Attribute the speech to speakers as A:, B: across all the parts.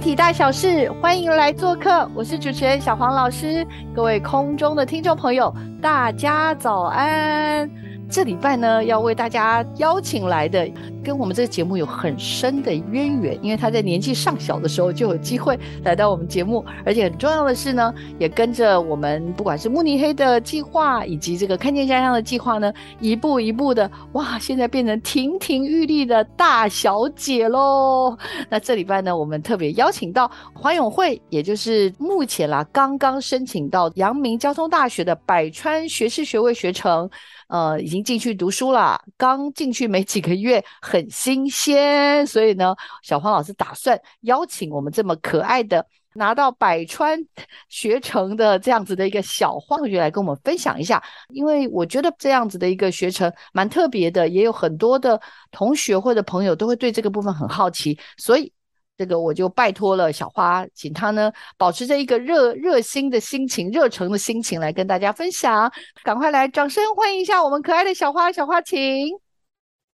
A: 体大小事，欢迎来做客，我是主持人小黄老师。各位空中的听众朋友，大家早安。这礼拜呢，要为大家邀请来的，跟我们这个节目有很深的渊源，因为他在年纪尚小的时候就有机会来到我们节目，而且很重要的是呢，也跟着我们不管是慕尼黑的计划，以及这个看见家乡的计划呢，一步一步的，哇，现在变成亭亭玉立的大小姐喽。那这礼拜呢，我们特别邀请到华永会，也就是目前啦刚刚申请到阳明交通大学的百川学士学位学程。呃，已经进去读书了，刚进去没几个月，很新鲜，所以呢，小黄老师打算邀请我们这么可爱的拿到百川学成的这样子的一个小黄同学来跟我们分享一下，因为我觉得这样子的一个学程蛮特别的，也有很多的同学或者朋友都会对这个部分很好奇，所以。这个我就拜托了小花，请她呢保持着一个热热心的心情、热诚的心情来跟大家分享。赶快来，掌声欢迎一下我们可爱的小花！小花，请。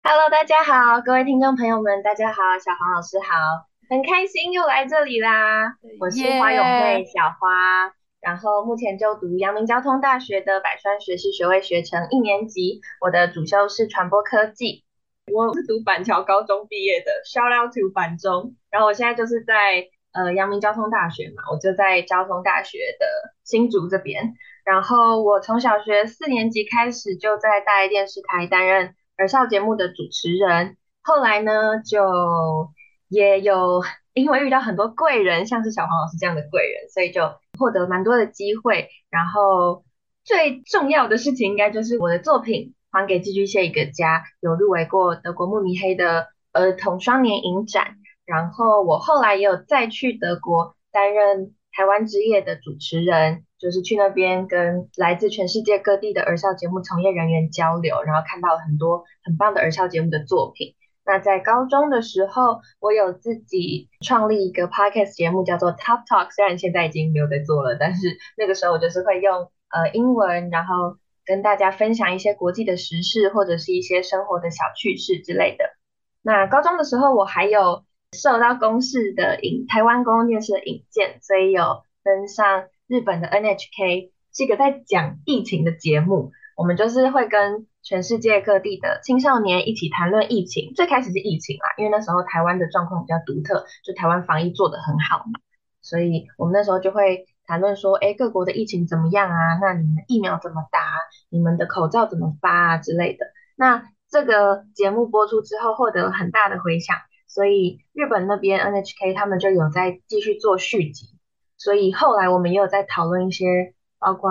B: Hello，大家好，各位听众朋友们，大家好，小黄老师好，很开心又来这里啦。我是花永会小花，然后目前就读阳明交通大学的百川学士学位学程一年级，我的主修是传播科技。我是读板桥高中毕业的，Shout out to 板中。然后我现在就是在呃阳明交通大学嘛，我就在交通大学的新竹这边。然后我从小学四年级开始就在大爱电视台担任儿少节目的主持人。后来呢，就也有因为遇到很多贵人，像是小黄老师这样的贵人，所以就获得蛮多的机会。然后最重要的事情，应该就是我的作品。还给寄居蟹一个家，有入围过德国慕尼黑的儿童双年影展。然后我后来也有再去德国担任台湾之夜的主持人，就是去那边跟来自全世界各地的儿少节目从业人员交流，然后看到很多很棒的儿少节目的作品。那在高中的时候，我有自己创立一个 podcast 节目，叫做 Top Talk，虽然现在已经没有在做了，但是那个时候我就是会用呃英文，然后。跟大家分享一些国际的时事，或者是一些生活的小趣事之类的。那高中的时候，我还有受到公视的引台湾公共电视的引荐，所以有登上日本的 NHK，是一个在讲疫情的节目。我们就是会跟全世界各地的青少年一起谈论疫情。最开始是疫情啦，因为那时候台湾的状况比较独特，就台湾防疫做得很好嘛，所以我们那时候就会。谈论说，哎，各国的疫情怎么样啊？那你们疫苗怎么打？你们的口罩怎么发啊之类的？那这个节目播出之后，获得了很大的回响，所以日本那边 NHK 他们就有在继续做续集。所以后来我们也有在讨论一些，包括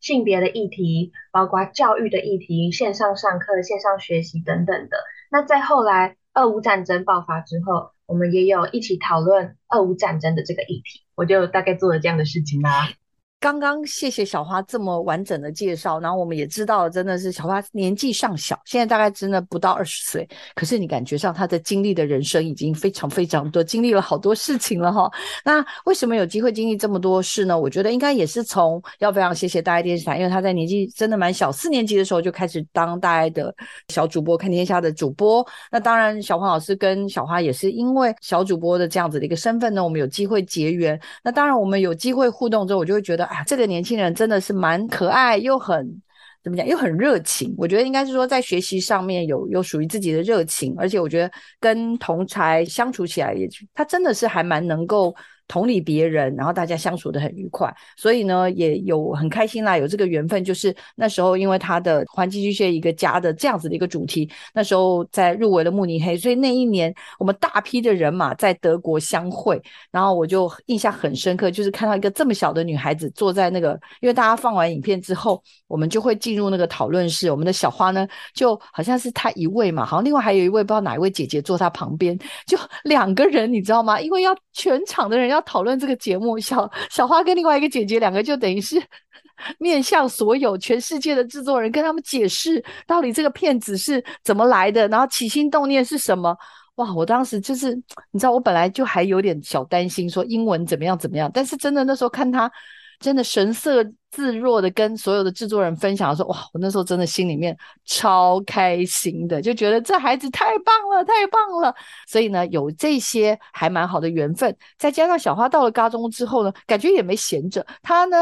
B: 性别的议题，包括教育的议题，线上上课、线上学习等等的。那在后来俄乌战争爆发之后，我们也有一起讨论俄乌战争的这个议题。我就大概做了这样的事情啦。
A: 刚刚谢谢小花这么完整的介绍，然后我们也知道，真的是小花年纪尚小，现在大概真的不到二十岁，可是你感觉上她的经历的人生已经非常非常多，经历了好多事情了哈。那为什么有机会经历这么多事呢？我觉得应该也是从要非常谢谢大爱电视台，因为她在年纪真的蛮小，四年级的时候就开始当大爱的小主播，看天下的主播。那当然，小黄老师跟小花也是因为小主播的这样子的一个身份呢，我们有机会结缘。那当然，我们有机会互动之后，我就会觉得。啊，这个年轻人真的是蛮可爱，又很怎么讲，又很热情。我觉得应该是说，在学习上面有有属于自己的热情，而且我觉得跟同才相处起来，也他真的是还蛮能够同理别人，然后大家相处的很愉快，所以呢也有很开心啦，有这个缘分。就是那时候因为他的环境巨蟹一个家的这样子的一个主题，那时候在入围了慕尼黑，所以那一年我们大批的人马在德国相会，然后我就印象很深刻，就是看到一个这么小的女孩子坐在那个，因为大家放完影片之后，我们就会进入那个讨论室，我们的小花呢就好像是她一位嘛，好像另外还有一位不知道哪一位姐姐坐她旁边，就两个人你知道吗？因为要全场的人要讨论这个节目，小小花跟另外一个姐姐两个就等于是 面向所有全世界的制作人，跟他们解释到底这个片子是怎么来的，然后起心动念是什么。哇，我当时就是你知道，我本来就还有点小担心，说英文怎么样怎么样，但是真的那时候看他。真的神色自若的跟所有的制作人分享说：“哇，我那时候真的心里面超开心的，就觉得这孩子太棒了，太棒了。所以呢，有这些还蛮好的缘分，再加上小花到了高中之后呢，感觉也没闲着。他呢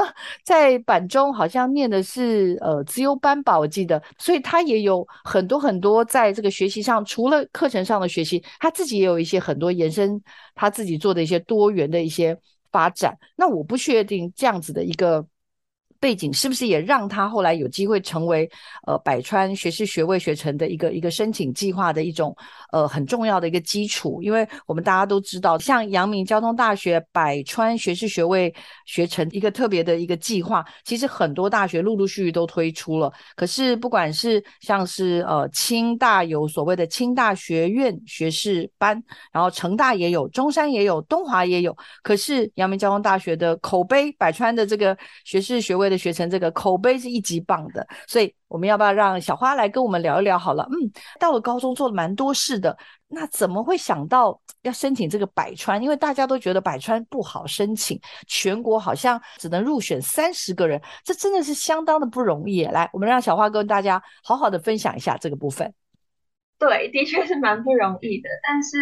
A: 在板中好像念的是呃资优班吧，我记得，所以他也有很多很多在这个学习上，除了课程上的学习，他自己也有一些很多延伸，他自己做的一些多元的一些。”发展，那我不确定这样子的一个。背景是不是也让他后来有机会成为呃百川学士学位学程的一个一个申请计划的一种呃很重要的一个基础？因为我们大家都知道，像阳明交通大学百川学士学位学程一个特别的一个计划，其实很多大学陆陆续续都推出了。可是不管是像是呃清大有所谓的清大学院学士班，然后成大也有，中山也有，东华也有。可是阳明交通大学的口碑，百川的这个学士学位。的学成这个口碑是一级棒的，所以我们要不要让小花来跟我们聊一聊？好了，嗯，到了高中做了蛮多事的，那怎么会想到要申请这个百川？因为大家都觉得百川不好申请，全国好像只能入选三十个人，这真的是相当的不容易。来，我们让小花跟大家好好的分享一下这个部分。
B: 对，的确是蛮不容易的，但是，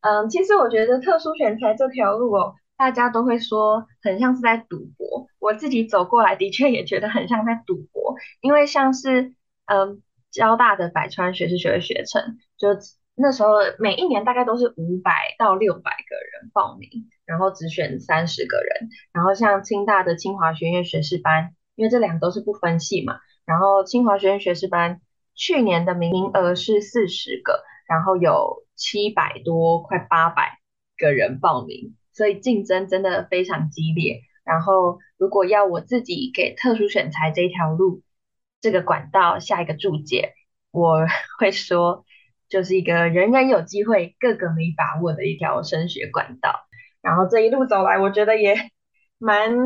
B: 嗯，其实我觉得特殊选材这条路哦。大家都会说很像是在赌博，我自己走过来的确也觉得很像在赌博，因为像是嗯交大的百川学士学位学程，就那时候每一年大概都是五百到六百个人报名，然后只选三十个人，然后像清大的清华学院学士班，因为这两个都是不分系嘛，然后清华学院学士班去年的名额是四十个，然后有七百多快八百个人报名。所以竞争真的非常激烈。然后，如果要我自己给特殊选材这条路这个管道下一个注解，我 会说，就是一个人人有机会，个个没把握的一条升学管道。然后这一路走来，我觉得也蛮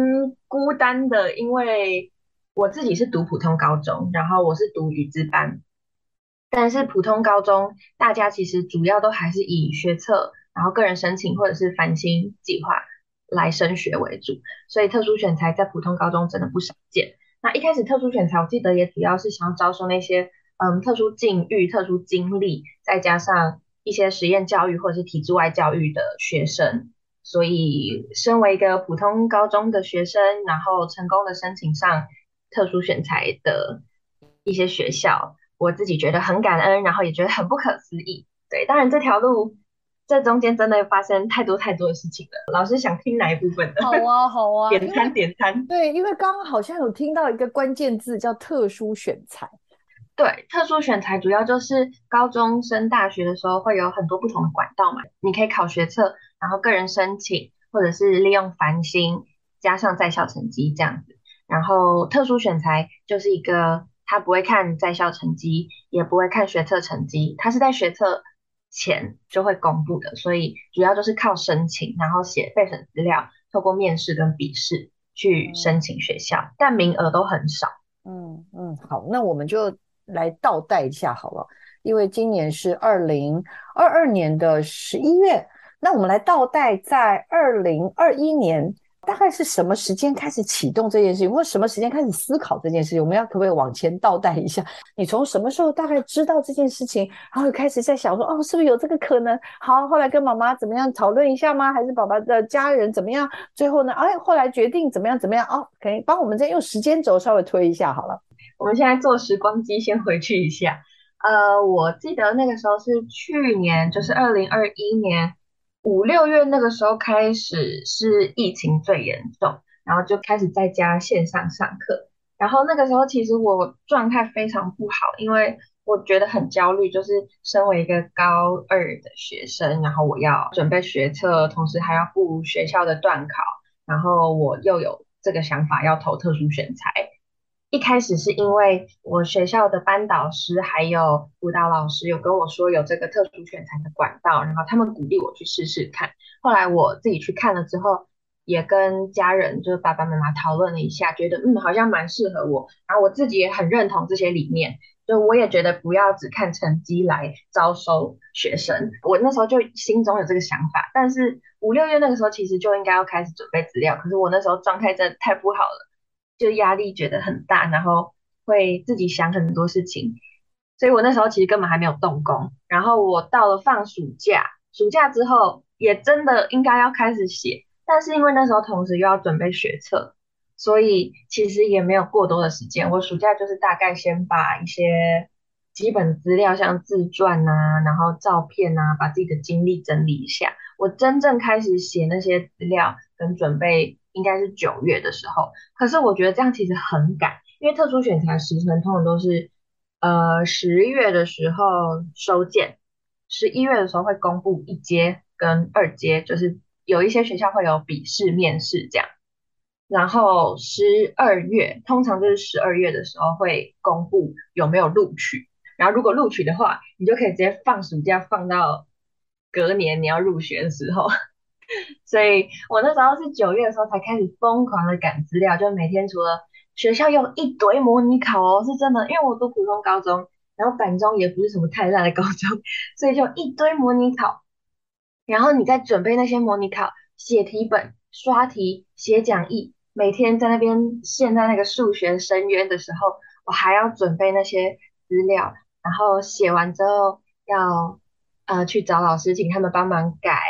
B: 孤单的，因为我自己是读普通高中，然后我是读语资班，但是普通高中大家其实主要都还是以学测。然后个人申请或者是繁星计划来升学为主，所以特殊选材在普通高中真的不少见。那一开始特殊选材，我记得也主要是想要招收那些嗯特殊境遇、特殊经历，再加上一些实验教育或者是体制外教育的学生。所以身为一个普通高中的学生，然后成功的申请上特殊选材的一些学校，我自己觉得很感恩，然后也觉得很不可思议。对，当然这条路。这中间真的发生太多太多的事情了。老师想听哪一部分的？
A: 好啊，好啊，
B: 点餐点餐。
A: 对，因为刚刚好像有听到一个关键字叫特殊选材。
B: 对，特殊选材主要就是高中升大学的时候会有很多不同的管道嘛，你可以考学测，然后个人申请，或者是利用繁星加上在校成绩这样子。然后特殊选材就是一个，他不会看在校成绩，也不会看学测成绩，他是在学测。前就会公布的，所以主要就是靠申请，然后写备审资料，透过面试跟笔试去申请学校，但名额都很少。
A: 嗯嗯，好，那我们就来倒带一下好了，因为今年是二零二二年的十一月，那我们来倒带在二零二一年。大概是什么时间开始启动这件事情，或什么时间开始思考这件事情？我们要可不可以往前倒带一下？你从什么时候大概知道这件事情，然后开始在想说，哦，是不是有这个可能？好，后来跟妈妈怎么样讨论一下吗？还是爸爸的家人怎么样？最后呢？哎，后来决定怎么样？怎么样？哦，可以帮我们再用时间轴稍微推一下好了。
B: 我们现在坐时光机，先回去一下。呃，我记得那个时候是去年，就是二零二一年五六月那个时候开始是疫情最严重，然后就开始在家线上上课。然后那个时候其实我状态非常不好，因为我觉得很焦虑，就是身为一个高二的学生，然后我要准备学测，同时还要顾学校的段考，然后我又有这个想法要投特殊选材。一开始是因为我学校的班导师还有舞蹈老师有跟我说有这个特殊选材的管道，然后他们鼓励我去试试看。后来我自己去看了之后，也跟家人就是爸爸妈妈讨论了一下，觉得嗯好像蛮适合我。然后我自己也很认同这些理念，就我也觉得不要只看成绩来招收学生。我那时候就心中有这个想法，但是五六月那个时候其实就应该要开始准备资料，可是我那时候状态真的太不好了。就压力觉得很大，然后会自己想很多事情，所以我那时候其实根本还没有动工。然后我到了放暑假，暑假之后也真的应该要开始写，但是因为那时候同时又要准备学测，所以其实也没有过多的时间。我暑假就是大概先把一些基本资料，像自传啊，然后照片啊，把自己的经历整理一下。我真正开始写那些资料跟准备。应该是九月的时候，可是我觉得这样其实很赶，因为特殊选材时程通常都是，呃十月的时候收件，十一月的时候会公布一阶跟二阶，就是有一些学校会有笔试面试这样，然后十二月通常就是十二月的时候会公布有没有录取，然后如果录取的话，你就可以直接放暑假放到隔年你要入学的时候。所以我那时候是九月的时候才开始疯狂的赶资料，就每天除了学校有一堆模拟考哦，是真的，因为我读普通高中，然后板中也不是什么太烂的高中，所以就一堆模拟考。然后你在准备那些模拟考，写题本、刷题、写讲义，每天在那边陷在那个数学深渊的时候，我还要准备那些资料，然后写完之后要呃去找老师，请他们帮忙改。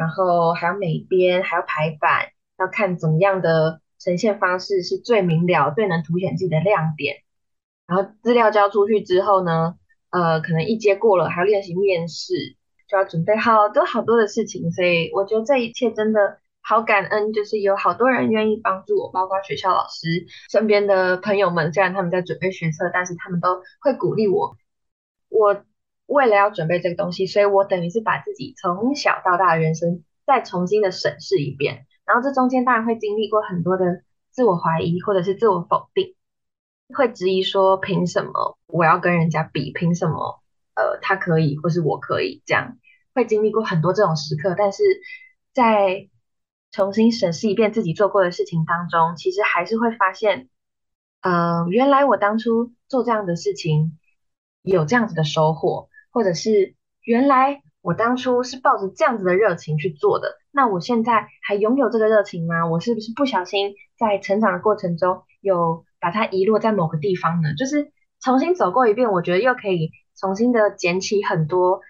B: 然后还要美编，还要排版，要看怎么样的呈现方式是最明了、最能凸显自己的亮点。然后资料交出去之后呢，呃，可能一阶过了，还要练习面试，就要准备好多好多的事情。所以我觉得这一切真的好感恩，就是有好多人愿意帮助我，包括学校老师、身边的朋友们。虽然他们在准备学测，但是他们都会鼓励我。我。为了要准备这个东西，所以我等于是把自己从小到大的人生再重新的审视一遍。然后这中间当然会经历过很多的自我怀疑，或者是自我否定，会质疑说凭什么我要跟人家比？凭什么呃他可以，或是我可以？这样会经历过很多这种时刻。但是在重新审视一遍自己做过的事情当中，其实还是会发现，呃，原来我当初做这样的事情有这样子的收获。或者是原来我当初是抱着这样子的热情去做的，那我现在还拥有这个热情吗？我是不是不小心在成长的过程中有把它遗落在某个地方呢？就是重新走过一遍，我觉得又可以重新的捡起很多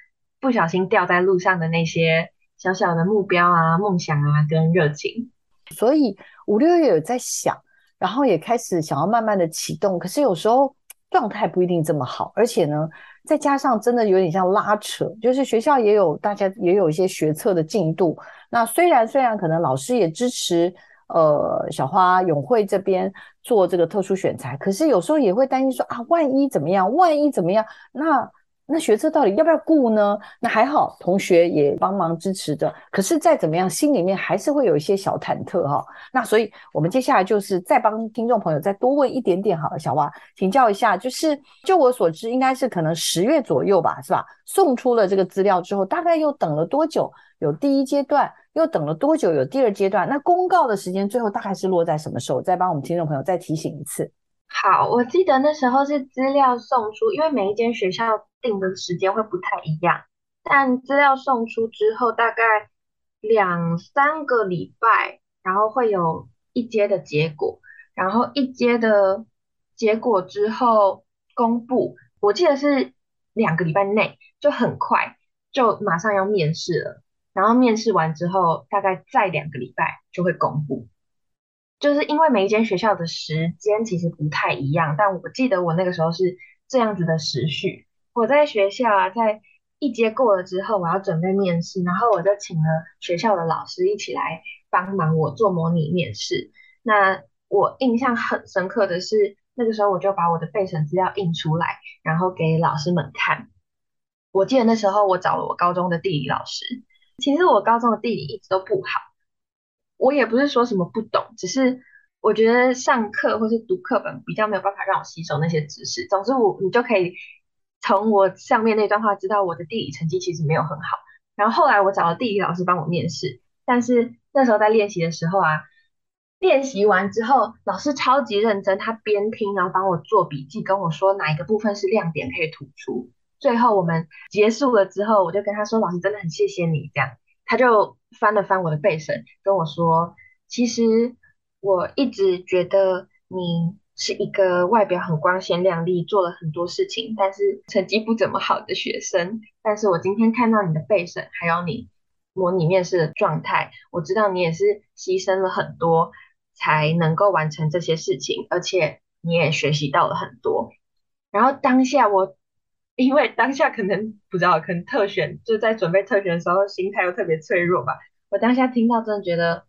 B: 不小心掉在路上的那些小小的目标啊、梦想啊跟热情。
A: 所以五六月有在想，然后也开始想要慢慢的启动，可是有时候状态不一定这么好，而且呢。再加上真的有点像拉扯，就是学校也有大家也有一些学测的进度。那虽然虽然可能老师也支持，呃，小花永慧这边做这个特殊选材，可是有时候也会担心说啊，万一怎么样，万一怎么样，那。那学测到底要不要顾呢？那还好，同学也帮忙支持着。可是再怎么样，心里面还是会有一些小忐忑哈。那所以，我们接下来就是再帮听众朋友再多问一点点好了。小蛙，请教一下，就是就我所知，应该是可能十月左右吧，是吧？送出了这个资料之后，大概又等了多久？有第一阶段，又等了多久？有第二阶段？那公告的时间最后大概是落在什么时候？再帮我们听众朋友再提醒一次。
B: 好，我记得那时候是资料送出，因为每一间学校。定的时间会不太一样，但资料送出之后，大概两三个礼拜，然后会有一阶的结果，然后一阶的结果之后公布，我记得是两个礼拜内，就很快就马上要面试了，然后面试完之后，大概再两个礼拜就会公布，就是因为每一间学校的时间其实不太一样，但我记得我那个时候是这样子的时序。我在学校啊，在一阶过了之后，我要准备面试，然后我就请了学校的老师一起来帮忙我做模拟面试。那我印象很深刻的是，那个时候我就把我的备审资料印出来，然后给老师们看。我记得那时候我找了我高中的地理老师，其实我高中的地理一直都不好，我也不是说什么不懂，只是我觉得上课或是读课本比较没有办法让我吸收那些知识。总之，我你就可以。从我上面那段话知道我的地理成绩其实没有很好，然后后来我找了地理老师帮我面试，但是那时候在练习的时候啊，练习完之后老师超级认真，他边听然后帮我做笔记，跟我说哪一个部分是亮点可以突出。最后我们结束了之后，我就跟他说：“老师真的很谢谢你。”这样他就翻了翻我的背审，跟我说：“其实我一直觉得你。”是一个外表很光鲜亮丽，做了很多事情，但是成绩不怎么好的学生。但是我今天看到你的备审，还有你模拟面试的状态，我知道你也是牺牲了很多才能够完成这些事情，而且你也学习到了很多。然后当下我，因为当下可能不知道，可能特选就在准备特选的时候，心态又特别脆弱吧。我当下听到，真的觉得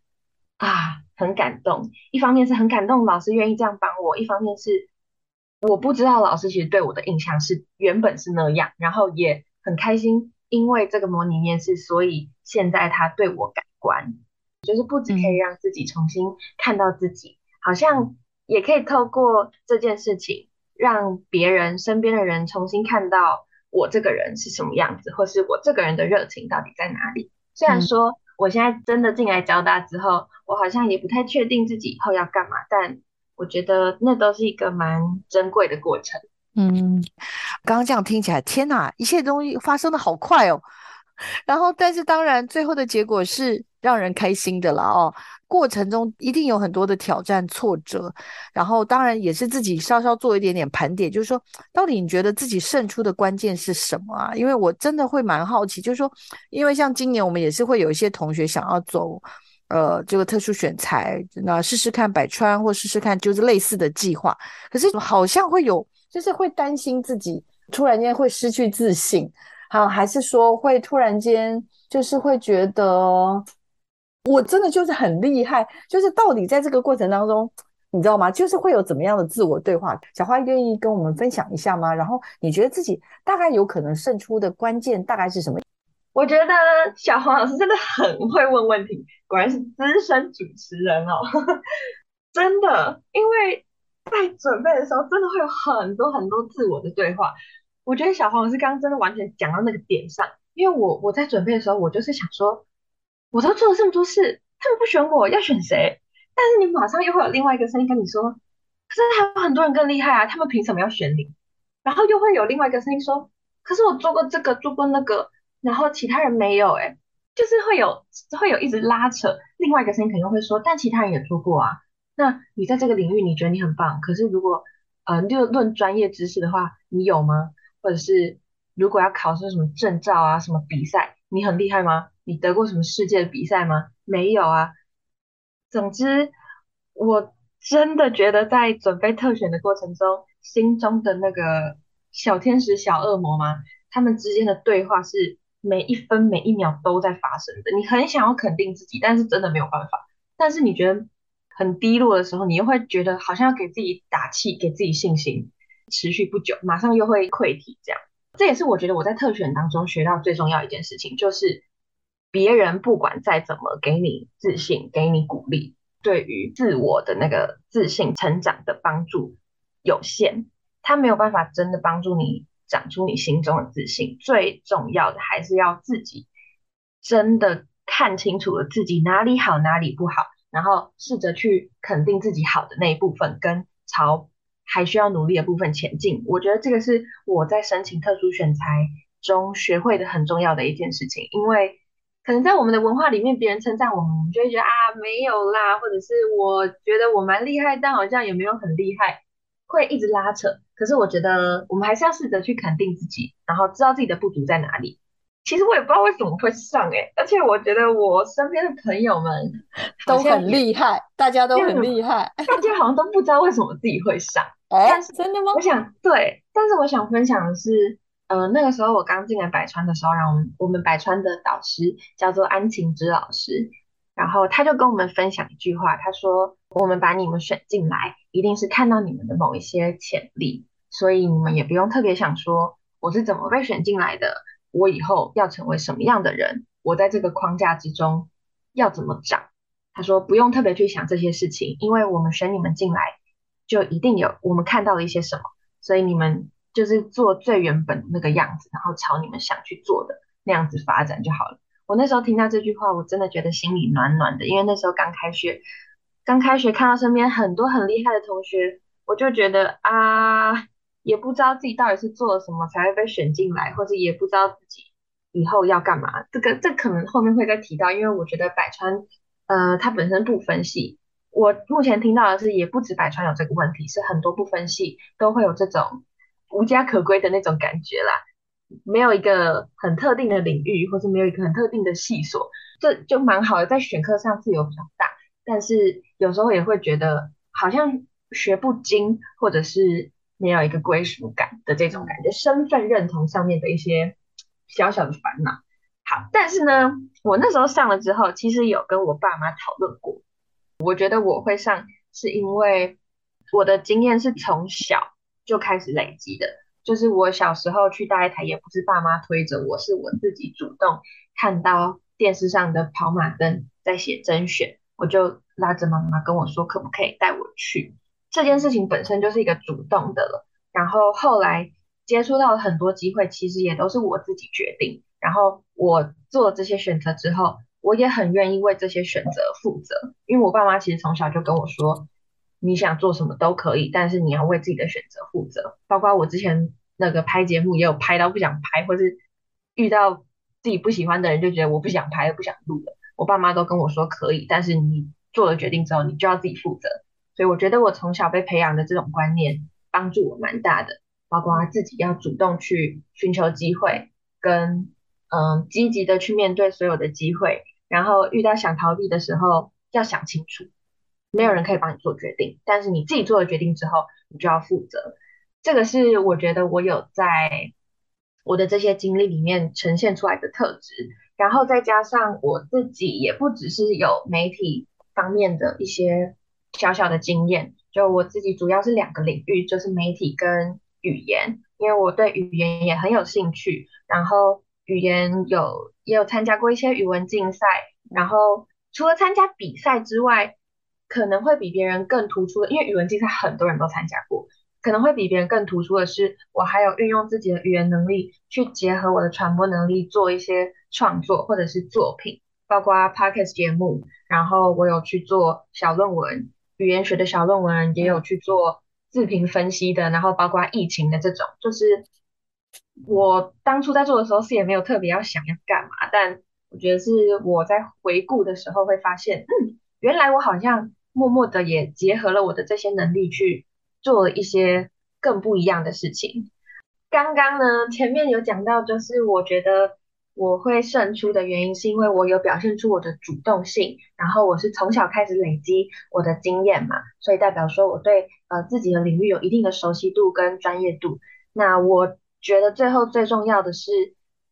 B: 啊。很感动，一方面是很感动老师愿意这样帮我，一方面是我不知道老师其实对我的印象是原本是那样，然后也很开心，因为这个模拟面试，所以现在他对我改观，就是不止可以让自己重新看到自己，好像也可以透过这件事情让别人身边的人重新看到我这个人是什么样子，或是我这个人的热情到底在哪里。虽然说。我现在真的进来交大之后，我好像也不太确定自己以后要干嘛，但我觉得那都是一个蛮珍贵的过程。
A: 嗯，刚刚这样听起来，天哪，一切东西发生的好快哦。然后，但是当然，最后的结果是让人开心的了哦。过程中一定有很多的挑战、挫折，然后当然也是自己稍稍做一点点盘点，就是说，到底你觉得自己胜出的关键是什么啊？因为我真的会蛮好奇，就是说，因为像今年我们也是会有一些同学想要走，呃，这个特殊选材，那试试看百川或试试看就是类似的计划，可是好像会有，就是会担心自己突然间会失去自信，好，还是说会突然间就是会觉得。我真的就是很厉害，就是到底在这个过程当中，你知道吗？就是会有怎么样的自我对话？小花愿意跟我们分享一下吗？然后你觉得自己大概有可能胜出的关键大概是什么？
B: 我觉得小黄老师真的很会问问题，果然是资深主持人哦，真的。因为在准备的时候，真的会有很多很多自我的对话。我觉得小黄老师刚刚真的完全讲到那个点上，因为我我在准备的时候，我就是想说。我都做了这么多事，他们不选我，要选谁？但是你马上又会有另外一个声音跟你说，可是还有很多人更厉害啊，他们凭什么要选你？然后又会有另外一个声音说，可是我做过这个，做过那个，然后其他人没有，哎，就是会有会有一直拉扯。另外一个声音肯定会说，但其他人也做过啊。那你在这个领域，你觉得你很棒，可是如果呃就论专业知识的话，你有吗？或者是如果要考试什么证照啊，什么比赛，你很厉害吗？你得过什么世界的比赛吗？没有啊。总之，我真的觉得在准备特选的过程中，心中的那个小天使、小恶魔吗？他们之间的对话是每一分每一秒都在发生的。你很想要肯定自己，但是真的没有办法。但是你觉得很低落的时候，你又会觉得好像要给自己打气，给自己信心。持续不久，马上又会溃体。这样，这也是我觉得我在特选当中学到最重要一件事情，就是。别人不管再怎么给你自信、给你鼓励，对于自我的那个自信成长的帮助有限，他没有办法真的帮助你长出你心中的自信。最重要的还是要自己真的看清楚了自己哪里好、哪里不好，然后试着去肯定自己好的那一部分，跟朝还需要努力的部分前进。我觉得这个是我在申请特殊选材中学会的很重要的一件事情，因为。可能在我们的文化里面，别人称赞我们，我们就会觉得啊没有啦，或者是我觉得我蛮厉害，但好像也没有很厉害，会一直拉扯。可是我觉得我们还是要试着去肯定自己，然后知道自己的不足在哪里。其实我也不知道为什么会上诶，而且我觉得我身边的朋友们
A: 都很厉害，大家都很厉害，
B: 大家好像都不知道为什么自己会上。
A: 哎，真的吗？
B: 我想对，但是我想分享的是。呃，那个时候我刚进来百川的时候，然后我们我们百川的导师叫做安晴之老师，然后他就跟我们分享一句话，他说：“我们把你们选进来，一定是看到你们的某一些潜力，所以你们也不用特别想说我是怎么被选进来的，我以后要成为什么样的人，我在这个框架之中要怎么长。”他说：“不用特别去想这些事情，因为我们选你们进来，就一定有我们看到了一些什么，所以你们。”就是做最原本那个样子，然后朝你们想去做的那样子发展就好了。我那时候听到这句话，我真的觉得心里暖暖的，因为那时候刚开学，刚开学看到身边很多很厉害的同学，我就觉得啊，也不知道自己到底是做了什么才会被选进来，或者也不知道自己以后要干嘛。这个这可能后面会再提到，因为我觉得百川，呃，它本身不分系，我目前听到的是，也不止百川有这个问题，是很多不分系都会有这种。无家可归的那种感觉啦，没有一个很特定的领域，或是没有一个很特定的系所，这就蛮好的，在选课上自由比较大，但是有时候也会觉得好像学不精，或者是没有一个归属感的这种感觉，身份认同上面的一些小小的烦恼。好，但是呢，我那时候上了之后，其实有跟我爸妈讨论过，我觉得我会上是因为我的经验是从小。就开始累积的，就是我小时候去大台，也不是爸妈推着我，是我自己主动看到电视上的跑马灯在写甄选，我就拉着妈妈跟我说，可不可以带我去？这件事情本身就是一个主动的了。然后后来接触到了很多机会，其实也都是我自己决定。然后我做了这些选择之后，我也很愿意为这些选择负责，因为我爸妈其实从小就跟我说。你想做什么都可以，但是你要为自己的选择负责。包括我之前那个拍节目，也有拍到不想拍，或是遇到自己不喜欢的人，就觉得我不想拍，不想录了。我爸妈都跟我说可以，但是你做了决定之后，你就要自己负责。所以我觉得我从小被培养的这种观念，帮助我蛮大的。包括自己要主动去寻求机会，跟嗯积极的去面对所有的机会，然后遇到想逃避的时候，要想清楚。没有人可以帮你做决定，但是你自己做了决定之后，你就要负责。这个是我觉得我有在我的这些经历里面呈现出来的特质，然后再加上我自己也不只是有媒体方面的一些小小的经验，就我自己主要是两个领域，就是媒体跟语言，因为我对语言也很有兴趣，然后语言有也有参加过一些语文竞赛，然后除了参加比赛之外。可能会比别人更突出的，因为语文竞赛很多人都参加过，可能会比别人更突出的是，我还有运用自己的语言能力去结合我的传播能力做一些创作或者是作品，包括 podcast 节目，然后我有去做小论文，语言学的小论文，也有去做自评分析的，然后包括疫情的这种，就是我当初在做的时候是也没有特别要想要干嘛，但我觉得是我在回顾的时候会发现，嗯，原来我好像。默默的也结合了我的这些能力去做一些更不一样的事情。刚刚呢，前面有讲到，就是我觉得我会胜出的原因，是因为我有表现出我的主动性，然后我是从小开始累积我的经验嘛，所以代表说我对呃自己的领域有一定的熟悉度跟专业度。那我觉得最后最重要的是，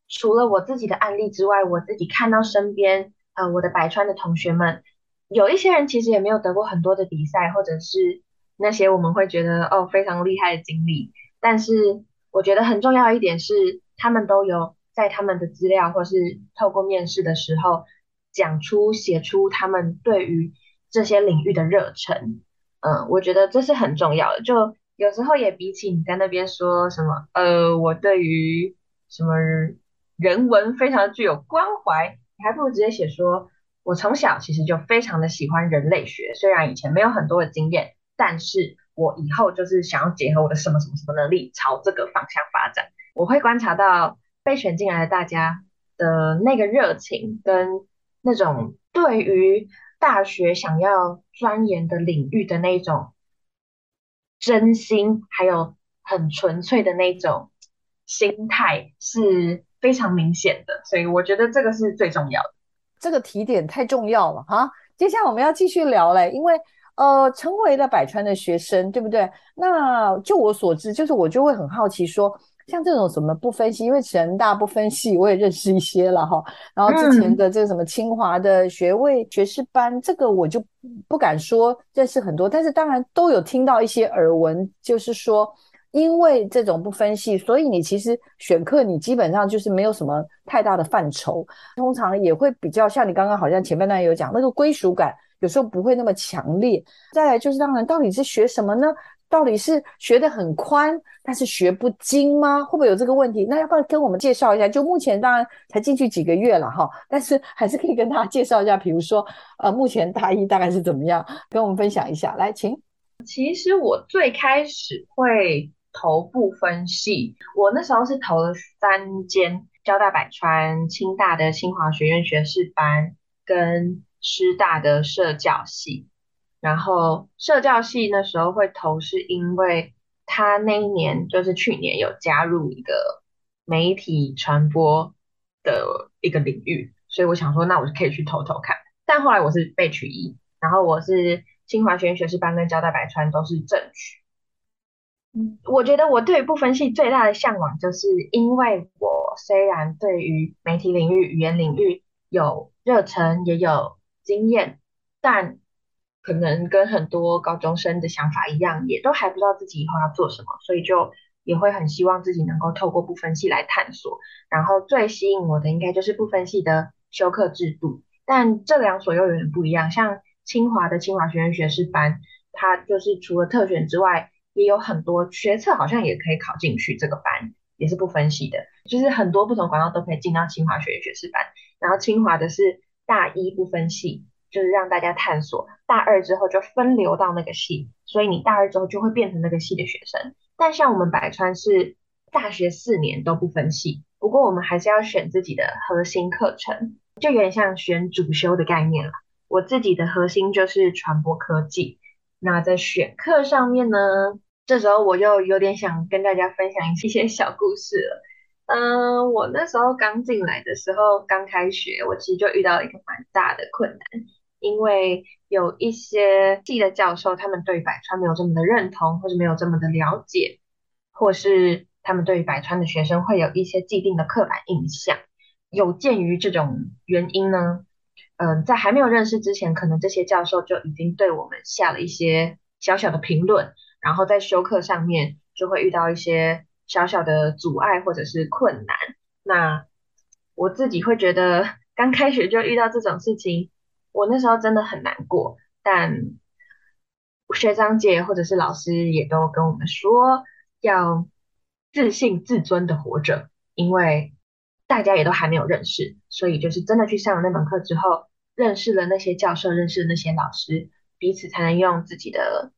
B: 除了我自己的案例之外，我自己看到身边呃我的百川的同学们。有一些人其实也没有得过很多的比赛，或者是那些我们会觉得哦非常厉害的经历。但是我觉得很重要一点是，他们都有在他们的资料或是透过面试的时候讲出、写出他们对于这些领域的热忱。嗯，我觉得这是很重要的。就有时候也比起你在那边说什么，呃，我对于什么人文非常具有关怀，你还不如直接写说。我从小其实就非常的喜欢人类学，虽然以前没有很多的经验，但是我以后就是想要结合我的什么什么什么能力，朝这个方向发展。我会观察到被选进来的大家的那个热情，跟那种对于大学想要钻研的领域的那种真心，还有很纯粹的那种心态是非常明显的，所以我觉得这个是最重要的。
A: 这个提点太重要了哈！接下来我们要继续聊嘞，因为呃，成为了百川的学生，对不对？那就我所知，就是我就会很好奇说，像这种什么不分析，因为成大不分析我也认识一些了哈。然后之前的这个什么清华的学位学士班，这个我就不敢说认识很多，但是当然都有听到一些耳闻，就是说。因为这种不分析，所以你其实选课你基本上就是没有什么太大的范畴，通常也会比较像你刚刚好像前半段有讲那个归属感，有时候不会那么强烈。再来就是当然到底是学什么呢？到底是学的很宽，但是学不精吗？会不会有这个问题？那要不要跟我们介绍一下？就目前当然才进去几个月了哈，但是 还是可以跟大家介绍一下，比如说呃，目前大一大概是怎么样，跟我们分享一下。来，请。
B: 其实我最开始会。投部分系，我那时候是投了三间，交大百川、清大的清华学院学士班跟师大的社教系。然后社教系那时候会投，是因为他那一年就是去年有加入一个媒体传播的一个领域，所以我想说，那我就可以去投投看。但后来我是被取一，然后我是清华学院学士班跟交大百川都是正取。嗯，我觉得我对部分系最大的向往，就是因为我虽然对于媒体领域、语言领域有热忱，也有经验，但可能跟很多高中生的想法一样，也都还不知道自己以后要做什么，所以就也会很希望自己能够透过部分系来探索。然后最吸引我的，应该就是部分系的修课制度，但这两所又有点不一样。像清华的清华学院学士班，它就是除了特选之外，也有很多学测好像也可以考进去，这个班也是不分系的，就是很多不同管道都可以进到清华学院学士班。然后清华的是大一不分系，就是让大家探索，大二之后就分流到那个系，所以你大二之后就会变成那个系的学生。但像我们百川是大学四年都不分系，不过我们还是要选自己的核心课程，就有点像选主修的概念了。我自己的核心就是传播科技，那在选课上面呢？这时候我又有点想跟大家分享一些小故事了。嗯，我那时候刚进来的时候，刚开学，我其实就遇到一个蛮大的困难，因为有一些系的教授，他们对百川没有这么的认同，或者没有这么的了解，或是他们对于百川的学生会有一些既定的刻板印象。有鉴于这种原因呢，嗯，在还没有认识之前，可能这些教授就已经对我们下了一些小小的评论。然后在修课上面就会遇到一些小小的阻碍或者是困难。那我自己会觉得刚开学就遇到这种事情，我那时候真的很难过。但学长姐或者是老师也都跟我们说，要自信自尊的活着，因为大家也都还没有认识，所以就是真的去上了那门课之后，认识了那些教授，认识了那些老师，彼此才能用自己的。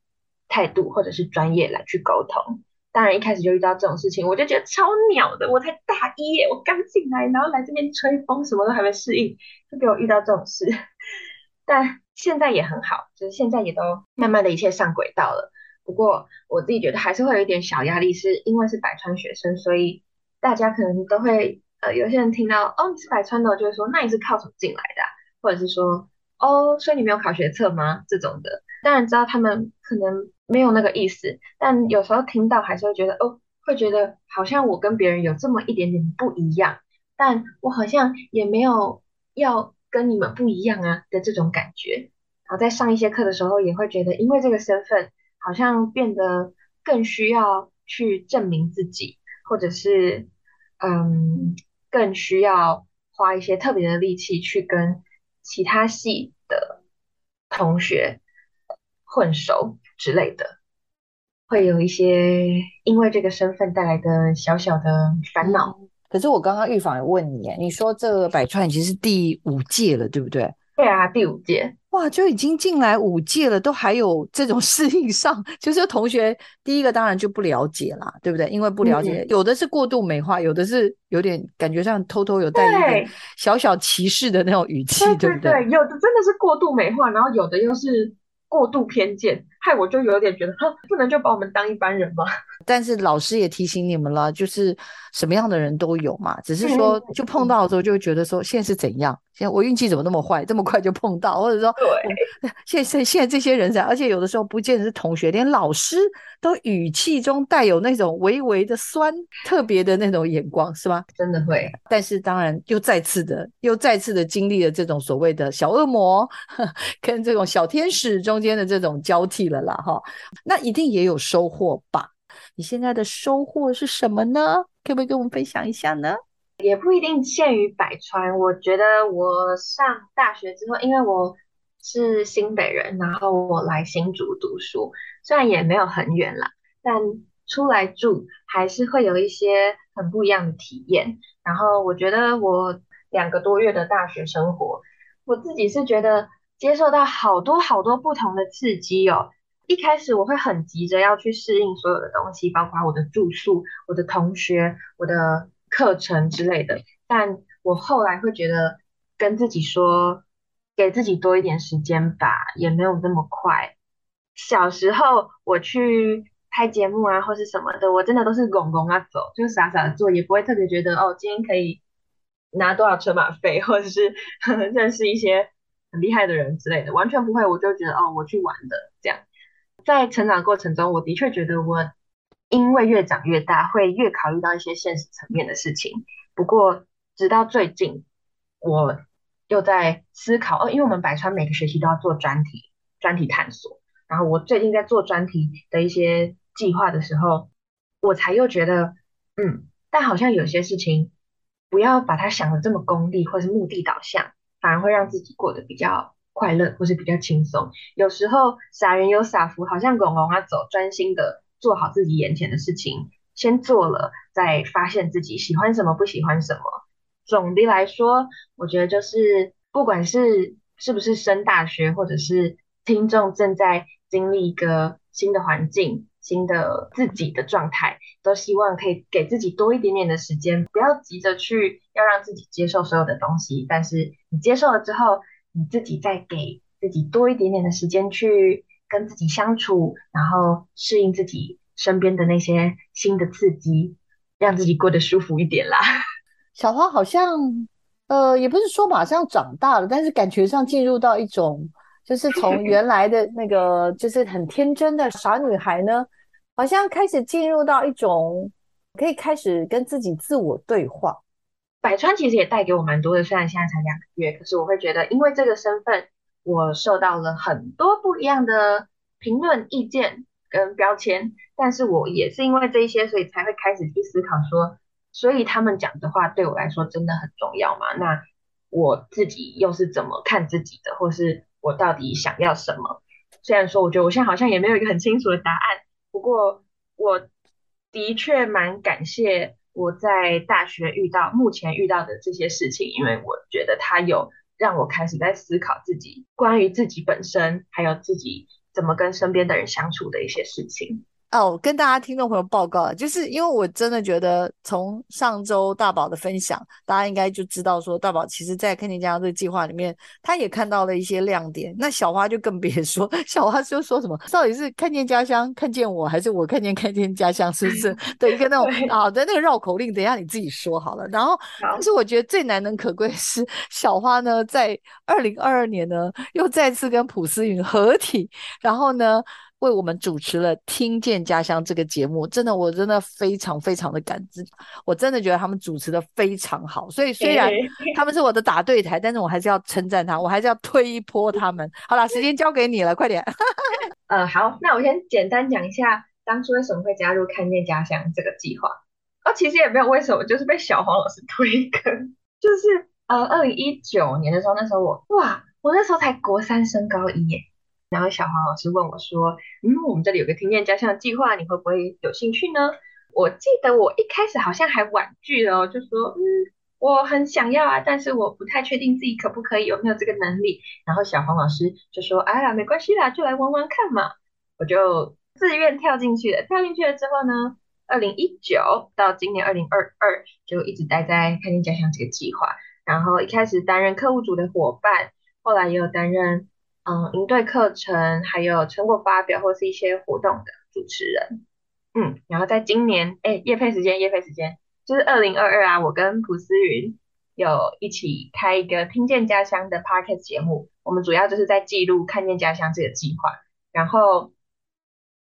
B: 态度或者是专业来去沟通，当然一开始就遇到这种事情，我就觉得超鸟的。我才大一耶，我刚进来，然后来这边吹风，什么都还没适应，就给我遇到这种事。但现在也很好，就是现在也都慢慢的一切上轨道了。不过我自己觉得还是会有一点小压力，是因为是百川学生，所以大家可能都会呃，有些人听到哦你是百川的，就会说那你是靠什么进来的？或者是说哦，所以你没有考学测吗？这种的，当然知道他们可能。没有那个意思，但有时候听到还是会觉得哦，会觉得好像我跟别人有这么一点点不一样，但我好像也没有要跟你们不一样啊的这种感觉。然后在上一些课的时候，也会觉得因为这个身份，好像变得更需要去证明自己，或者是嗯，更需要花一些特别的力气去跟其他系的同学混熟。之类的，会有一些因为这个身份带来的小小的烦恼。
A: 可是我刚刚预防有问你，你说这个百川已经是第五届了，对不对？
B: 对啊，第五届，
A: 哇，就已经进来五届了，都还有这种 适应上，就是同学第一个当然就不了解啦，对不对？因为不了解，有的是过度美化，有的是有点感觉上偷偷有带一点小小歧视的那种语气，对不对？
B: 对，有的真的是过度美化，然后有的又是过度偏见。害我就有点觉得，哼，不能就把我们当一般人吗？
A: 但是老师也提醒你们了，就是什么样的人都有嘛，只是说就碰到的时候就会觉得说现在是怎样，现在我运气怎么那么坏，这么快就碰到，或者说
B: 对，
A: 现在现在这些人才，而且有的时候不见得是同学，连老师都语气中带有那种微微的酸，特别的那种眼光，是吗？
B: 真的会。
A: 但是当然又再次的又再次的经历了这种所谓的小恶魔 跟这种小天使中间的这种交替了啦，哈，那一定也有收获吧？你现在的收获是什么呢？可不可以跟我们分享一下呢？
B: 也不一定限于百川。我觉得我上大学之后，因为我是新北人，然后我来新竹读书，虽然也没有很远啦，但出来住还是会有一些很不一样的体验。然后我觉得我两个多月的大学生活，我自己是觉得接受到好多好多不同的刺激哦。一开始我会很急着要去适应所有的东西，包括我的住宿、我的同学、我的课程之类的。但我后来会觉得，跟自己说，给自己多一点时间吧，也没有那么快。小时候我去拍节目啊，或是什么的，我真的都是拱拱啊走，就傻傻的做，也不会特别觉得哦，今天可以拿多少车马费，或者是 认识一些很厉害的人之类的，完全不会。我就觉得哦，我去玩的这样。在成长过程中，我的确觉得我因为越长越大，会越考虑到一些现实层面的事情。不过，直到最近，我又在思考，哦，因为我们百川每个学期都要做专题、专题探索。然后，我最近在做专题的一些计划的时候，我才又觉得，嗯，但好像有些事情不要把它想的这么功利，或是目的导向，反而会让自己过得比较。快乐或是比较轻松，有时候傻人有傻福，好像狗狗啊走，专心的做好自己眼前的事情，先做了，再发现自己喜欢什么不喜欢什么。总的来说，我觉得就是不管是是不是升大学，或者是听众正在经历一个新的环境、新的自己的状态，都希望可以给自己多一点点的时间，不要急着去要让自己接受所有的东西，但是你接受了之后。你自己再给自己多一点点的时间去跟自己相处，然后适应自己身边的那些新的刺激，让自己过得舒服一点啦。
A: 小花好像，呃，也不是说马上长大了，但是感觉上进入到一种，就是从原来的那个就是很天真的傻女孩呢，好像开始进入到一种可以开始跟自己自我对话。
B: 百川其实也带给我蛮多的，虽然现在才两个月，可是我会觉得，因为这个身份，我受到了很多不一样的评论、意见跟标签。但是我也是因为这一些，所以才会开始去思考说，所以他们讲的话对我来说真的很重要吗？那我自己又是怎么看自己的，或是我到底想要什么？虽然说我觉得我现在好像也没有一个很清楚的答案，不过我的确蛮感谢。我在大学遇到目前遇到的这些事情，因为我觉得它有让我开始在思考自己关于自己本身，还有自己怎么跟身边的人相处的一些事情。
A: 哦，跟大家听众朋友报告，就是因为我真的觉得，从上周大宝的分享，大家应该就知道说，大宝其实在看见家乡这个计划里面，他也看到了一些亮点。那小花就更别说，小花就说什么，到底是看见家乡看见我，还是我看见看见家乡，是不是 对一个那种啊的那个绕口令？等一下你自己说好了。然后，但是我觉得最难能可贵是小花呢，在二零二二年呢，又再次跟普思云合体，然后呢。为我们主持了《听见家乡》这个节目，真的，我真的非常非常的感激，我真的觉得他们主持的非常好。所以虽然他们是我的打对台，但是我还是要称赞他，我还是要推一波他们。好了，时间交给你了，快点。
B: 呃，好，那我先简单讲一下当初为什么会加入《看见家乡》这个计划。哦，其实也没有为什么，就是被小黄老师推坑。就是呃，二零一九年的时候，那时候我哇，我那时候才国三升高一耶。然后小黄老师问我说：“嗯，我们这里有个听见家乡的计划，你会不会有兴趣呢？”我记得我一开始好像还婉拒了，就说：“嗯，我很想要啊，但是我不太确定自己可不可以，有没有这个能力。”然后小黄老师就说：“哎呀，没关系啦，就来玩玩看嘛。”我就自愿跳进去了。跳进去了之后呢，二零一九到今年二零二二，就一直待在看见家乡这个计划。然后一开始担任客户组的伙伴，后来也有担任。嗯营队课程，还有成果发表或是一些活动的主持人。嗯，然后在今年，哎，夜配时间，夜配时间，就是二零二二啊，我跟蒲思云有一起开一个听见家乡的 podcast 节目，我们主要就是在记录看见家乡这个计划。然后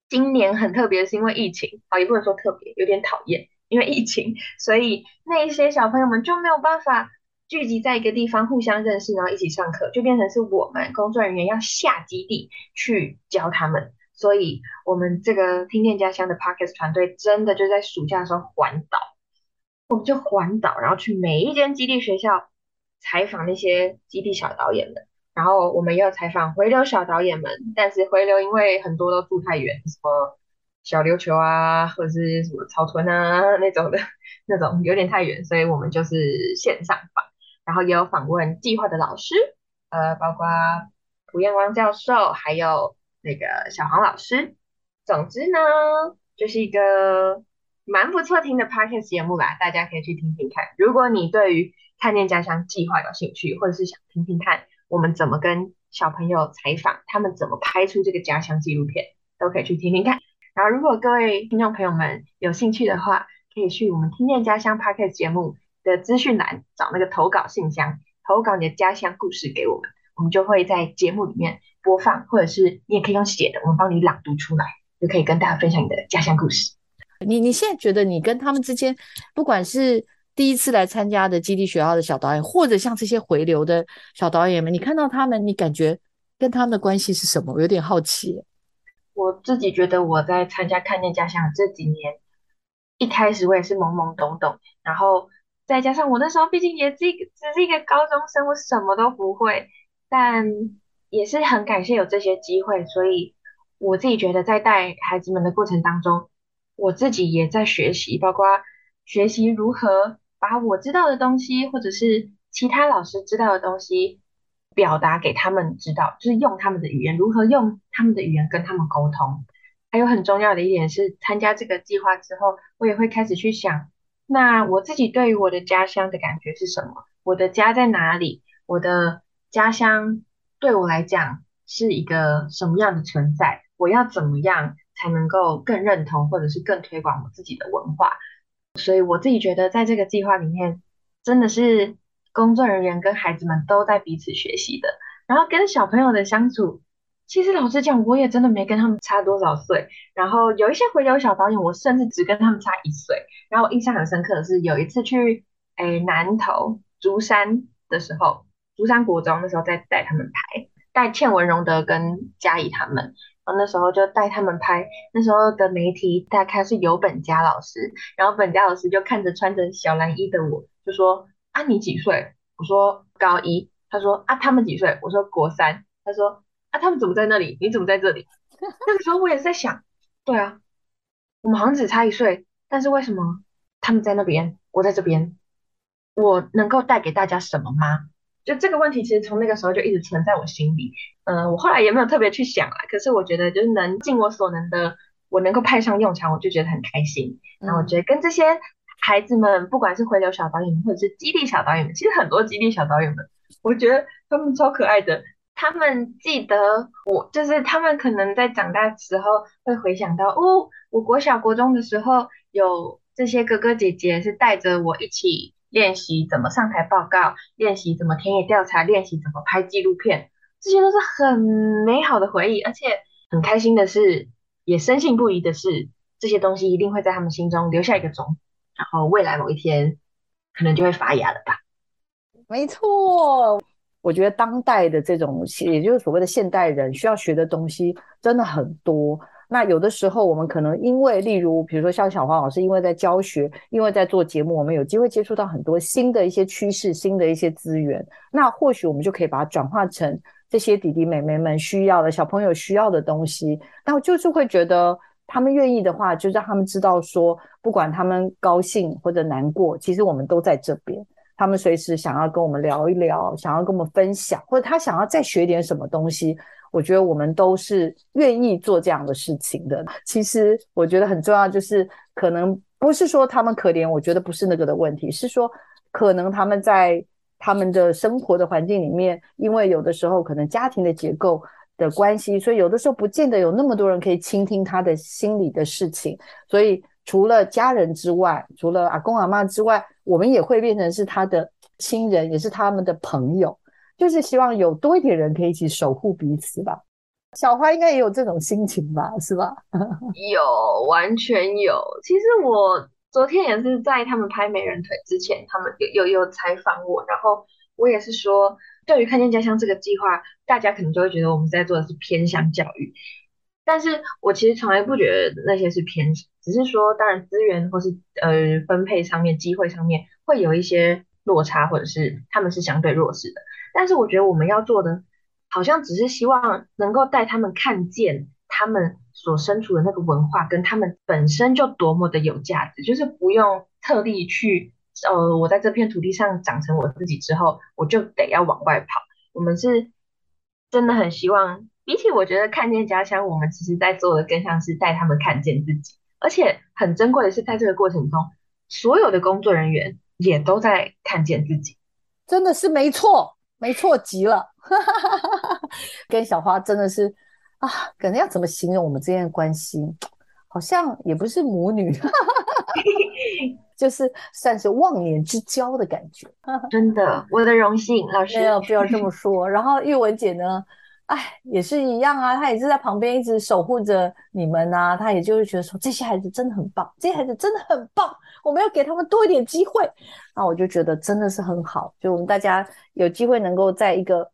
B: 今年很特别，是因为疫情，好，也不能说特别，有点讨厌，因为疫情，所以那一些小朋友们就没有办法聚集在一个地方互相认识，然后一起上课，就变成是我们工作人员要下基地去教他们。所以，我们这个听见家乡的 Parkes 团队真的就在暑假的时候环岛，我们就环岛，然后去每一间基地学校采访那些基地小导演们，然后我们也有采访回流小导演们，但是回流因为很多都住太远，什么小琉球啊，或者是什么草屯啊那种的，那种有点太远，所以我们就是线上访，然后也有访问计划的老师，呃，包括蒲彦光教授，还有。那个小黄老师，总之呢，就是一个蛮不错听的 podcast 节目啦，大家可以去听听看。如果你对于看见家乡计划有兴趣，或者是想听听看我们怎么跟小朋友采访，他们怎么拍出这个家乡纪录片，都可以去听听看。然后，如果各位听众朋友们有兴趣的话，可以去我们听见家乡 podcast 节目的资讯栏找那个投稿信箱，投稿你的家乡故事给我们，我们就会在节目里面。播放，或者是你也可以用写的，我们帮你朗读出来，就可以跟大家分享你的家乡故事。
A: 你你现在觉得你跟他们之间，不管是第一次来参加的基地学校的小导演，或者像这些回流的小导演们，你看到他们，你感觉跟他们的关系是什么？我有点好奇。
B: 我自己觉得我在参加看见家乡这几年，一开始我也是懵懵懂懂，然后再加上我那时候毕竟也是一个只是一个高中生，我什么都不会，但。也是很感谢有这些机会，所以我自己觉得在带孩子们的过程当中，我自己也在学习，包括学习如何把我知道的东西，或者是其他老师知道的东西，表达给他们知道，就是用他们的语言，如何用他们的语言跟他们沟通。还有很重要的一点是，参加这个计划之后，我也会开始去想，那我自己对于我的家乡的感觉是什么？我的家在哪里？我的家乡。对我来讲是一个什么样的存在？我要怎么样才能够更认同，或者是更推广我自己的文化？所以我自己觉得，在这个计划里面，真的是工作人员跟孩子们都在彼此学习的。然后跟小朋友的相处，其实老实讲，我也真的没跟他们差多少岁。然后有一些回流小导演，我甚至只跟他们差一岁。然后我印象很深刻的是，有一次去诶南投竹山的时候。竹山国中那时候在带他们拍，带倩文荣德跟嘉怡他们，然后那时候就带他们拍。那时候的媒体大概是有本佳老师，然后本佳老师就看着穿着小蓝衣的我，就说：“啊，你几岁？”我说：“高一。”他说：“啊，他们几岁？”我说：“国三。”他说：“啊，他们怎么在那里？你怎么在这里？” 那个时候我也是在想，对啊，我们好像只差一岁，但是为什么他们在那边，我在这边？我能够带给大家什么吗？就这个问题，其实从那个时候就一直存在我心里。嗯，我后来也没有特别去想啊。可是我觉得，就是能尽我所能的，我能够派上用场，我就觉得很开心。然后我觉得跟这些孩子们，不管是回流小导演，或者是基地小导演们，其实很多基地小导演们，我觉得他们超可爱的。他们记得我，就是他们可能在长大时候会回想到，哦，我国小国中的时候，有这些哥哥姐姐是带着我一起。练习怎么上台报告，练习怎么田野调查，练习怎么拍纪录片，这些都是很美好的回忆，而且很开心的是，也深信不疑的是，这些东西一定会在他们心中留下一个种，然后未来某一天可能就会发芽了吧。
A: 没错，我觉得当代的这种，也就是所谓的现代人需要学的东西真的很多。那有的时候，我们可能因为，例如，比如说像小黄老师，因为在教学，因为在做节目，我们有机会接触到很多新的一些趋势、新的一些资源。那或许我们就可以把它转化成这些弟弟妹妹们需要的、小朋友需要的东西。那我就是会觉得，他们愿意的话，就让他们知道说，不管他们高兴或者难过，其实我们都在这边。他们随时想要跟我们聊一聊，想要跟我们分享，或者他想要再学点什么东西。我觉得我们都是愿意做这样的事情的。其实我觉得很重要，就是可能不是说他们可怜，我觉得不是那个的问题，是说可能他们在他们的生活的环境里面，因为有的时候可能家庭的结构的关系，所以有的时候不见得有那么多人可以倾听他的心里的事情。所以除了家人之外，除了阿公阿妈之外，我们也会变成是他的亲人，也是他们的朋友。就是希望有多一点人可以一起守护彼此吧。小花应该也有这种心情吧，是吧？
B: 有，完全有。其实我昨天也是在他们拍美人腿之前，他们有有有采访我，然后我也是说，对于看见家乡这个计划，大家可能就会觉得我们在做的是偏向教育，但是我其实从来不觉得那些是偏，只是说，当然资源或是呃分配上面、机会上面会有一些落差，或者是他们是相对弱势的。但是我觉得我们要做的。好像只是希望能够带他们看见他们所身处的那个文化，跟他们本身就多么的有价值，就是不用特地去，呃，我在这片土地上长成我自己之后，我就得要往外跑。我们是真的很希望，比起我觉得看见家乡，我们其实在做的更像是带他们看见自己。而且很珍贵的是，在这个过程中，所有的工作人员也都在看见自己，
A: 真的是没错。没错极了，跟小花真的是啊，可能要怎么形容我们之间的关系？好像也不是母女，就是算是忘年之交的感觉。
B: 真的，我的荣幸，老师。
A: 不要这么说。然后玉文姐呢？哎，也是一样啊，他也是在旁边一直守护着你们啊。他也就是觉得说，这些孩子真的很棒，这些孩子真的很棒。我们要给他们多一点机会，那我就觉得真的是很好。就我们大家有机会能够在一个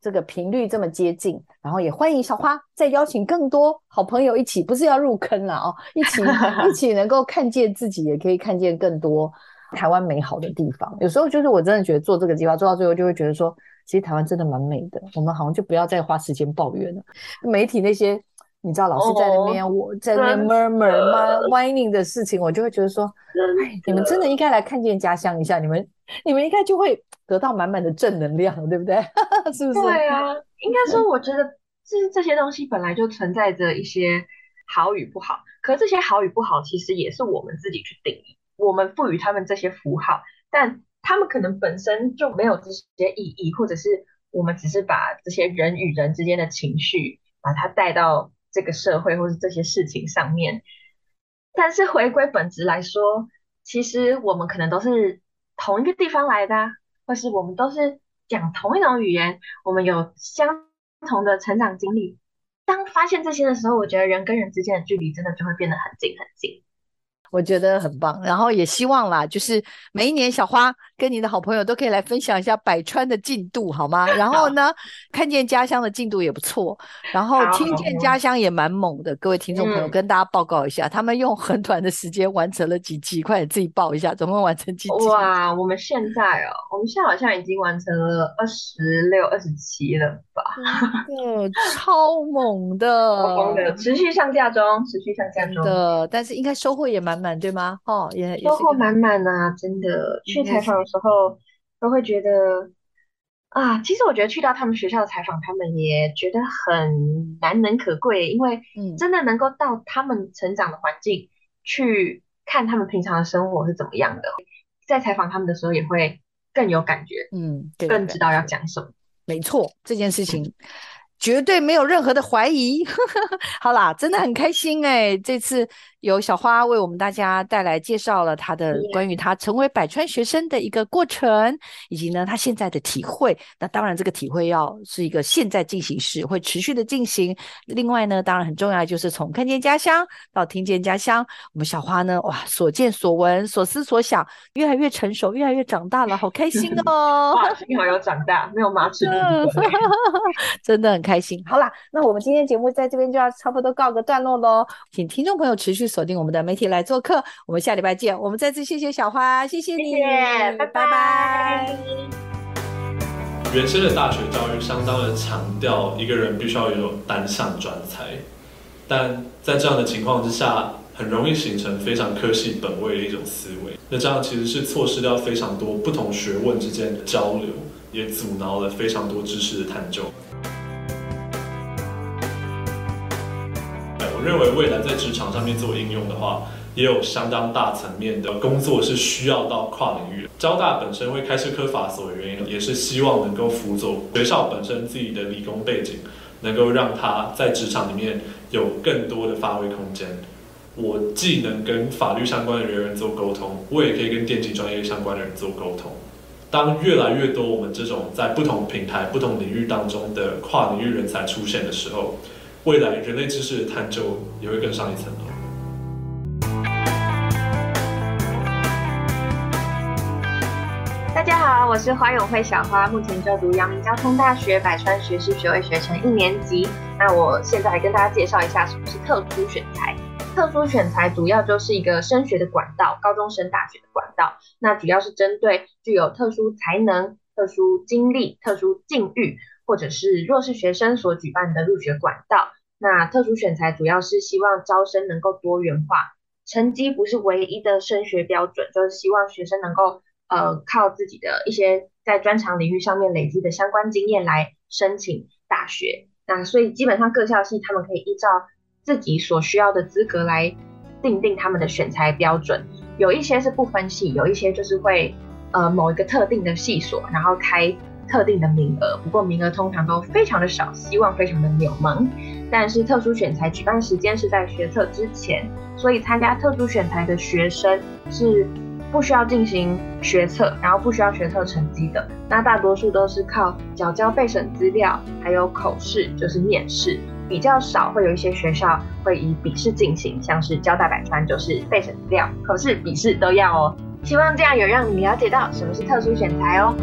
A: 这个频率这么接近，然后也欢迎小花再邀请更多好朋友一起，不是要入坑了哦，一起 一起能够看见自己，也可以看见更多台湾美好的地方。有时候就是我真的觉得做这个计划做到最后，就会觉得说，其实台湾真的蛮美的。我们好像就不要再花时间抱怨了，媒体那些。你知道老师在那边，我在那边 murmur 吗？whining 的事情，我就会觉得说，哎，你们真的应该来看见家乡一下，你们你们应该就会得到满满的正能量，对不对？是不是？
B: 对啊，应该说，我觉得这这些东西本来就存在着一些好与不好，可这些好与不好其实也是我们自己去定义，我们赋予他们这些符号，但他们可能本身就没有这些意义，或者是我们只是把这些人与人之间的情绪把它带到。这个社会或是这些事情上面，但是回归本质来说，其实我们可能都是同一个地方来的，或是我们都是讲同一种语言，我们有相同的成长经历。当发现这些的时候，我觉得人跟人之间的距离真的就会变得很近很近。
A: 我觉得很棒，然后也希望啦，就是每一年小花跟你的好朋友都可以来分享一下百川的进度，好吗？然后呢，看见家乡的进度也不错，然后听见家乡也蛮猛的。各位听众朋友，跟大家报告一下，他们用很短的时间完成了几集，快点自己报一下，总共完成几集？
B: 哇，我们现在哦，我们现在好像已经完成了二十六、二十七了吧？
A: 嗯，超猛的，
B: 持续上架中，持续上架中
A: 的，但是应该收获也蛮。满对吗？哦，也
B: 收获满满啊！真的，去采访的时候都会觉得啊，其实我觉得去到他们学校的采访，他们也觉得很难能可贵，因为真的能够到他们成长的环境去看他们平常的生活是怎么样的，在采访他们的时候也会更有感觉，嗯，更知道要讲什么。
A: 没错，这件事情。绝对没有任何的怀疑。好啦，真的很开心哎！这次有小花为我们大家带来介绍了她的关于她成为百川学生的一个过程，以及呢她现在的体会。那当然，这个体会要是一个现在进行时，会持续的进行。另外呢，当然很重要就是从看见家乡到听见家乡，我们小花呢，哇，所见所闻、所思所想，越来越成熟，越来越长大了，好开心哦！
B: 哇，幸好有长大，没有马齿
A: 真的很开。开心，好啦，那我们今天节目在这边就要差不多告个段落喽，请听众朋友持续锁定我们的媒体来做客，我们下礼拜见。我们再次谢谢小花，谢谢你，
B: 拜拜。
C: 原先的大学教育相当的强调一个人必须要有单项专才，但在这样的情况之下，很容易形成非常科系本位的一种思维，那这样其实是错失掉非常多不同学问之间的交流，也阻挠了非常多知识的探究。我认为未来在职场上面做应用的话，也有相当大层面的工作是需要到跨领域。交大本身会开设科法所的原因，也是希望能够辅佐学校本身自己的理工背景，能够让他在职场里面有更多的发挥空间。我既能跟法律相关的人员做沟通，我也可以跟电机专业相关的人做沟通。当越来越多我们这种在不同平台、不同领域当中的跨领域人才出现的时候，未来人类知识的探究也会更上一层楼。
B: 大家好，我是花永会小花，目前就读阳明交通大学百川学士学位学程一年级。那我现在来跟大家介绍一下什么是特殊选才。特殊选才主要就是一个升学的管道，高中升大学的管道。那主要是针对具有特殊才能、特殊经历、特殊境遇或者是弱势学生所举办的入学管道。那特殊选材主要是希望招生能够多元化，成绩不是唯一的升学标准，就是希望学生能够呃靠自己的一些在专长领域上面累积的相关经验来申请大学。那所以基本上各校系他们可以依照。自己所需要的资格来定定他们的选材标准，有一些是不分系，有一些就是会呃某一个特定的系所，然后开特定的名额，不过名额通常都非常的少，希望非常的渺茫。但是特殊选材举办时间是在学测之前，所以参加特殊选材的学生是不需要进行学测，然后不需要学测成绩的，那大多数都是靠缴交备审资料，还有口试，就是面试。比较少会有一些学校会以笔试进行，像是交大百川就是备审资料，口试笔试都要哦。希望这样有让你了解到什么是特殊选材哦。